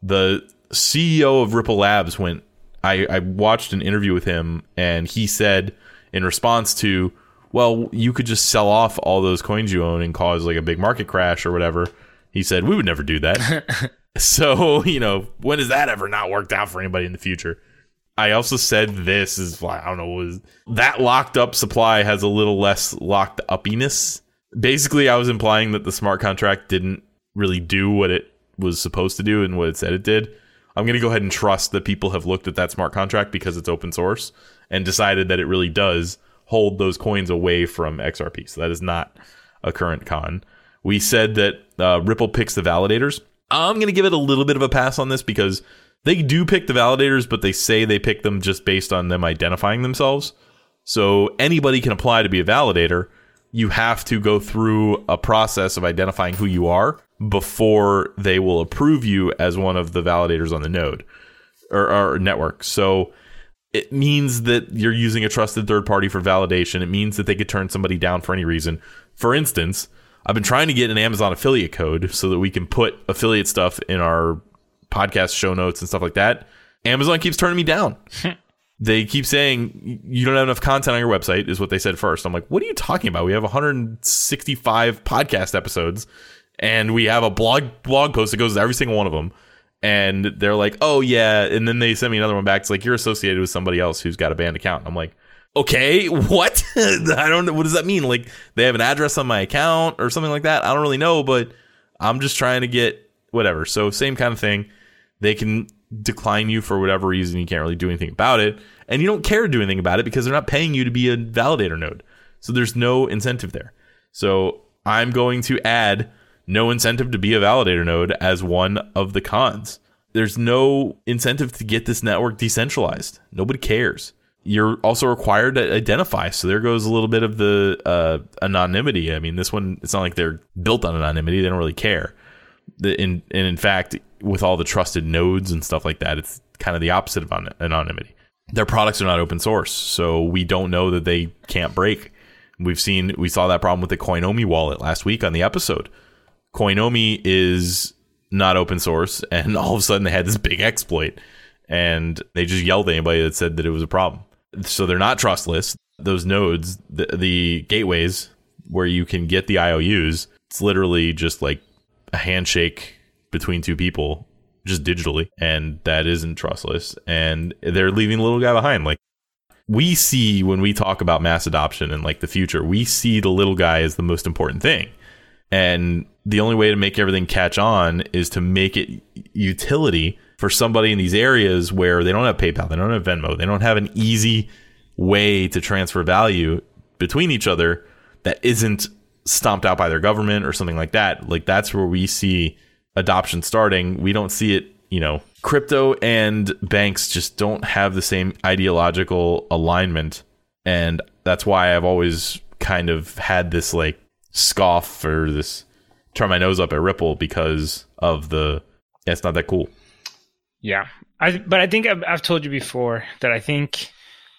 The CEO of Ripple Labs went. I, I watched an interview with him, and he said in response to well, you could just sell off all those coins you own and cause like a big market crash or whatever. He said, we would never do that. so, you know, when has that ever not worked out for anybody in the future? I also said this is I don't know was that locked up supply has a little less locked uppiness. Basically, I was implying that the smart contract didn't really do what it was supposed to do and what it said it did. I'm going to go ahead and trust that people have looked at that smart contract because it's open source and decided that it really does hold those coins away from XRP. So that is not a current con. We said that uh, Ripple picks the validators. I'm going to give it a little bit of a pass on this because they do pick the validators, but they say they pick them just based on them identifying themselves. So anybody can apply to be a validator. You have to go through a process of identifying who you are before they will approve you as one of the validators on the node or, or network. So it means that you're using a trusted third party for validation. It means that they could turn somebody down for any reason. For instance, I've been trying to get an Amazon affiliate code so that we can put affiliate stuff in our podcast show notes and stuff like that. Amazon keeps turning me down. they keep saying you don't have enough content on your website is what they said first. I'm like, "What are you talking about? We have 165 podcast episodes and we have a blog blog post that goes to every single one of them." and they're like, "Oh yeah," and then they send me another one back. It's like you're associated with somebody else who's got a banned account. I'm like, "Okay, what? I don't know. What does that mean? Like they have an address on my account or something like that? I don't really know, but I'm just trying to get whatever." So same kind of thing. They can decline you for whatever reason. You can't really do anything about it, and you don't care to do anything about it because they're not paying you to be a validator node. So there's no incentive there. So I'm going to add no incentive to be a validator node as one of the cons. There's no incentive to get this network decentralized. Nobody cares. You're also required to identify. So there goes a little bit of the uh, anonymity. I mean, this one, it's not like they're built on anonymity. They don't really care. The, in, and in fact, with all the trusted nodes and stuff like that, it's kind of the opposite of anonymity. Their products are not open source. So we don't know that they can't break. We've seen, we saw that problem with the Coinomi wallet last week on the episode Coinomi is not open source, and all of a sudden they had this big exploit, and they just yelled at anybody that said that it was a problem. So they're not trustless. Those nodes, the, the gateways where you can get the IOUs, It's literally just like a handshake between two people, just digitally, and that isn't trustless. And they're leaving the little guy behind. Like we see when we talk about mass adoption and like the future, we see the little guy as the most important thing. And the only way to make everything catch on is to make it utility for somebody in these areas where they don't have PayPal, they don't have Venmo, they don't have an easy way to transfer value between each other that isn't stomped out by their government or something like that. Like that's where we see adoption starting. We don't see it, you know, crypto and banks just don't have the same ideological alignment. And that's why I've always kind of had this like scoff or this turn my nose up at Ripple because of the yeah, it's not that cool. Yeah. I but I think I've, I've told you before that I think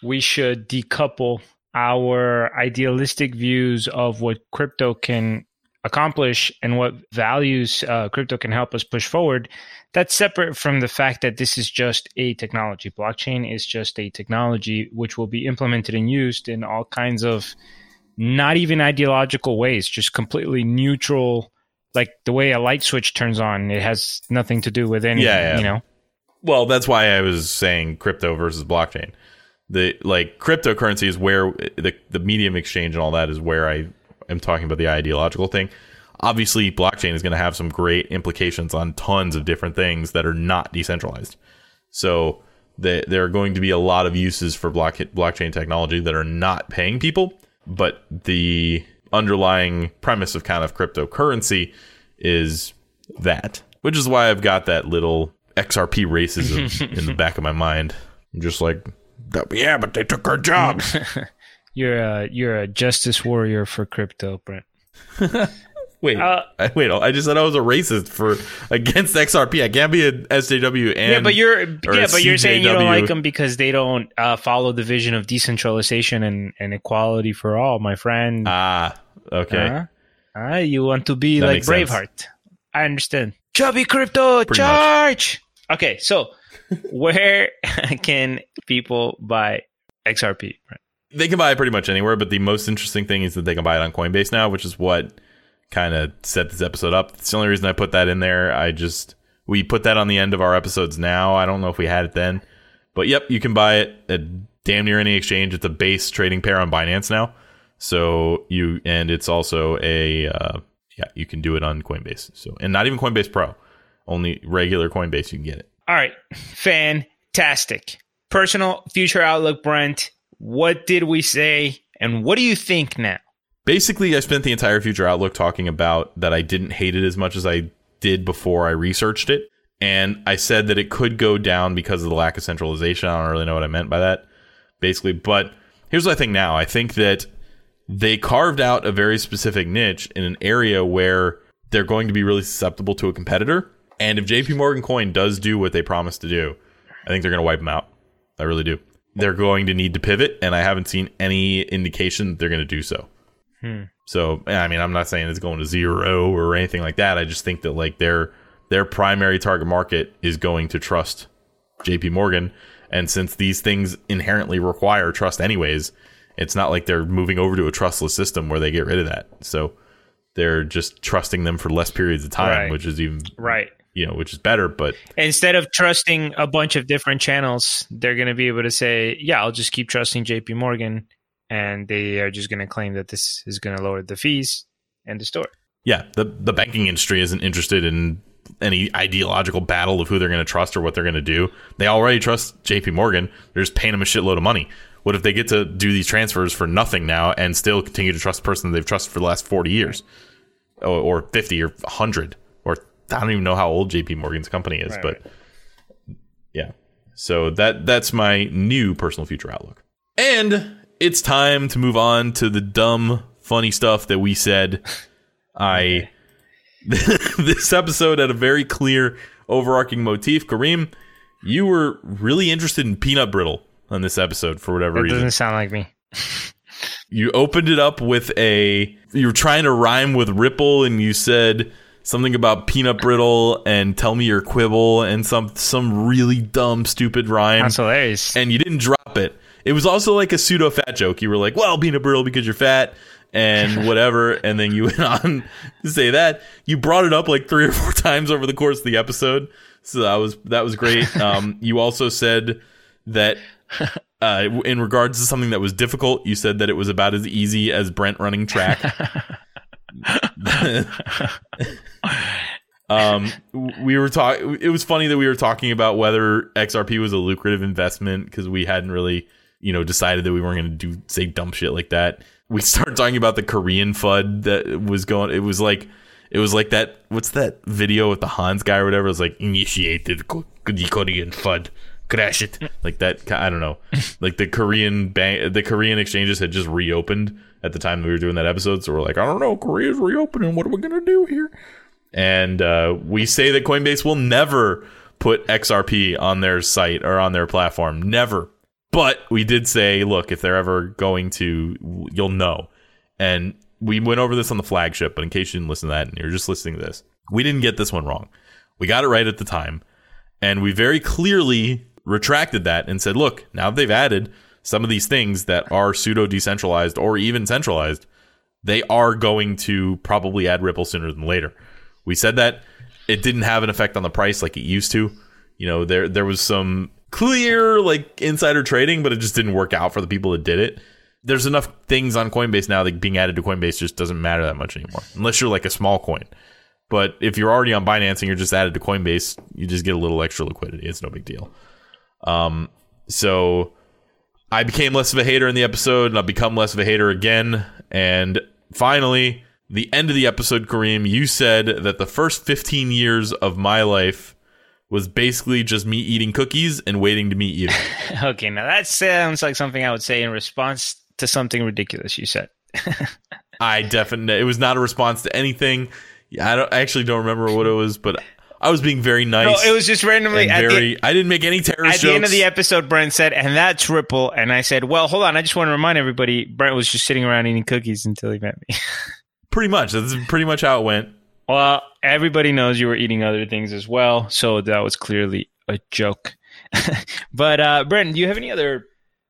we should decouple our idealistic views of what crypto can accomplish and what values uh, crypto can help us push forward that's separate from the fact that this is just a technology. Blockchain is just a technology which will be implemented and used in all kinds of not even ideological ways just completely neutral. Like the way a light switch turns on it has nothing to do with anything yeah, yeah. you know? Well that's why i was saying crypto versus blockchain the like cryptocurrency is where the the medium exchange and all that is where I am talking about the ideological thing. Obviously, blockchain is going to have some great implications on tons of different things that are not decentralized. So the, there are going to be a lot of uses for block, blockchain technology that are not paying people, but the underlying premise of kind of cryptocurrency is that, which is why I've got that little XRP racism in the back of my mind. I'm just like, yeah, but they took our jobs. you're a you're a justice warrior for crypto, Brent. wait, uh, I, wait! I just said I was a racist for against XRP. I can't be a SJW and yeah, but you're yeah, but you're saying you don't like them because they don't uh, follow the vision of decentralization and, and equality for all, my friend. Ah, okay. Uh, uh, you want to be that like Braveheart? Sense. I understand. Chubby crypto Pretty charge. Much. Okay, so where can people buy XRP? They can buy it pretty much anywhere, but the most interesting thing is that they can buy it on Coinbase now, which is what kind of set this episode up. It's the only reason I put that in there. I just we put that on the end of our episodes now. I don't know if we had it then, but yep, you can buy it at damn near any exchange. It's a base trading pair on Binance now. So you and it's also a uh, yeah, you can do it on Coinbase. So and not even Coinbase Pro, only regular Coinbase you can get it. All right. Fantastic. Personal future outlook, Brent. What did we say? And what do you think now? Basically, I spent the entire future outlook talking about that I didn't hate it as much as I did before I researched it. And I said that it could go down because of the lack of centralization. I don't really know what I meant by that, basically. But here's what I think now I think that they carved out a very specific niche in an area where they're going to be really susceptible to a competitor and if JP Morgan Coin does do what they promised to do, I think they're going to wipe them out. I really do. They're going to need to pivot, and I haven't seen any indication that they're going to do so. Hmm. So, I mean, I'm not saying it's going to zero or anything like that. I just think that like their their primary target market is going to trust JP Morgan, and since these things inherently require trust anyways, it's not like they're moving over to a trustless system where they get rid of that. So they're just trusting them for less periods of time, right. which is even right you know, which is better. But instead of trusting a bunch of different channels, they're going to be able to say, "Yeah, I'll just keep trusting J.P. Morgan," and they are just going to claim that this is going to lower the fees and the store. Yeah, the the banking industry isn't interested in any ideological battle of who they're going to trust or what they're going to do. They already trust J.P. Morgan. They're just paying them a shitload of money. What if they get to do these transfers for nothing now and still continue to trust the person they've trusted for the last forty years, or, or fifty or hundred? I don't even know how old JP Morgan's company is, right, but right. yeah. So that that's my new personal future outlook. And it's time to move on to the dumb funny stuff that we said. I this episode had a very clear overarching motif. Kareem, you were really interested in peanut brittle on this episode for whatever that reason. Doesn't sound like me. you opened it up with a you were trying to rhyme with Ripple and you said something about peanut brittle and tell me your quibble and some some really dumb stupid rhyme. That's hilarious. And you didn't drop it. It was also like a pseudo fat joke. You were like, "Well, peanut brittle because you're fat," and whatever. and then you went on to say that you brought it up like three or four times over the course of the episode. So that was that was great. Um, you also said that uh, in regards to something that was difficult, you said that it was about as easy as Brent running track. um, we were talking. It was funny that we were talking about whether XRP was a lucrative investment because we hadn't really, you know, decided that we weren't going to do say dumb shit like that. We started talking about the Korean FUD that was going. It was like it was like that. What's that video with the Hans guy or whatever? It was like initiated the Korean FUD, crash it like that. I don't know. Like the Korean bank, the Korean exchanges had just reopened at the time we were doing that episode. So we're like, I don't know, Korea's reopening. What are we gonna do here? And uh, we say that Coinbase will never put XRP on their site or on their platform. Never. But we did say, look, if they're ever going to, you'll know. And we went over this on the flagship, but in case you didn't listen to that and you're just listening to this, we didn't get this one wrong. We got it right at the time. And we very clearly retracted that and said, look, now that they've added some of these things that are pseudo decentralized or even centralized, they are going to probably add Ripple sooner than later. We said that it didn't have an effect on the price like it used to. You know, there there was some clear like insider trading, but it just didn't work out for the people that did it there's enough things on Coinbase now that being added to Coinbase just doesn't matter that much anymore, unless you're like a small coin. But if you're already on Binance and you're just added to Coinbase, you just get a little extra liquidity. It's no big deal. Um, so I became less of a hater in the episode, and I've become less of a hater again. And finally, the end of the episode, Kareem, you said that the first 15 years of my life was basically just me eating cookies and waiting to meet you. okay, now that sounds like something I would say in response to something ridiculous you said. I definitely it was not a response to anything. I don't I actually don't remember what it was, but I was being very nice. No, it was just randomly. Very, the, I didn't make any terrorist. At jokes. the end of the episode, Brent said, "And that's Ripple." And I said, "Well, hold on. I just want to remind everybody, Brent was just sitting around eating cookies until he met me." pretty much. That's pretty much how it went. Well, everybody knows you were eating other things as well, so that was clearly a joke. but uh, Brent, do you have any other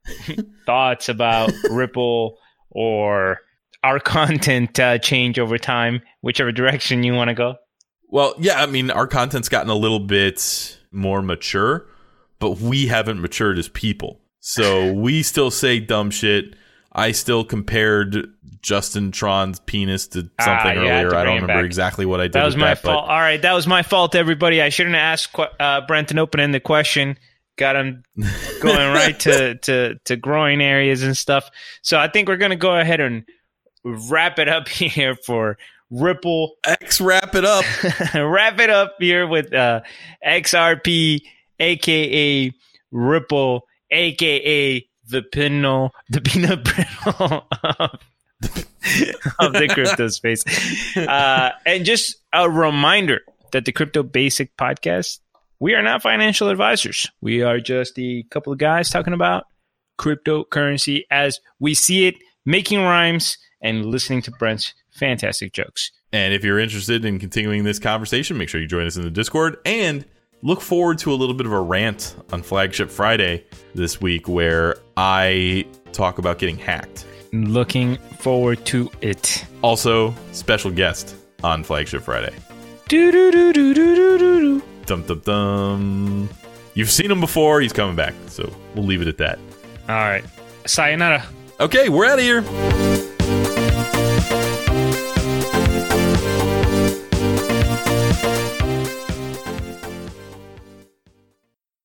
thoughts about Ripple or our content uh, change over time, whichever direction you want to go? Well, yeah, I mean, our content's gotten a little bit more mature, but we haven't matured as people. So we still say dumb shit. I still compared Justin Tron's penis to ah, something ah, earlier. To I don't remember back. exactly what I did. That was my that, fault. All right, that was my fault, everybody. I shouldn't have asked uh, Brent an open-ended question got him going right to, to, to groin areas and stuff. So I think we're going to go ahead and wrap it up here for Ripple. X wrap it up. wrap it up here with uh, XRP, aka Ripple, aka the pinno, the peanut brittle of, of the crypto space. Uh, and just a reminder that the Crypto Basic podcast we are not financial advisors. We are just a couple of guys talking about cryptocurrency as we see it, making rhymes and listening to Brent's fantastic jokes. And if you're interested in continuing this conversation, make sure you join us in the Discord and look forward to a little bit of a rant on Flagship Friday this week where I talk about getting hacked. Looking forward to it. Also, special guest on Flagship Friday. Do do do do do do do. Dum dum dum. You've seen him before. He's coming back. So we'll leave it at that. All right. Sayonara. Okay, we're out of here.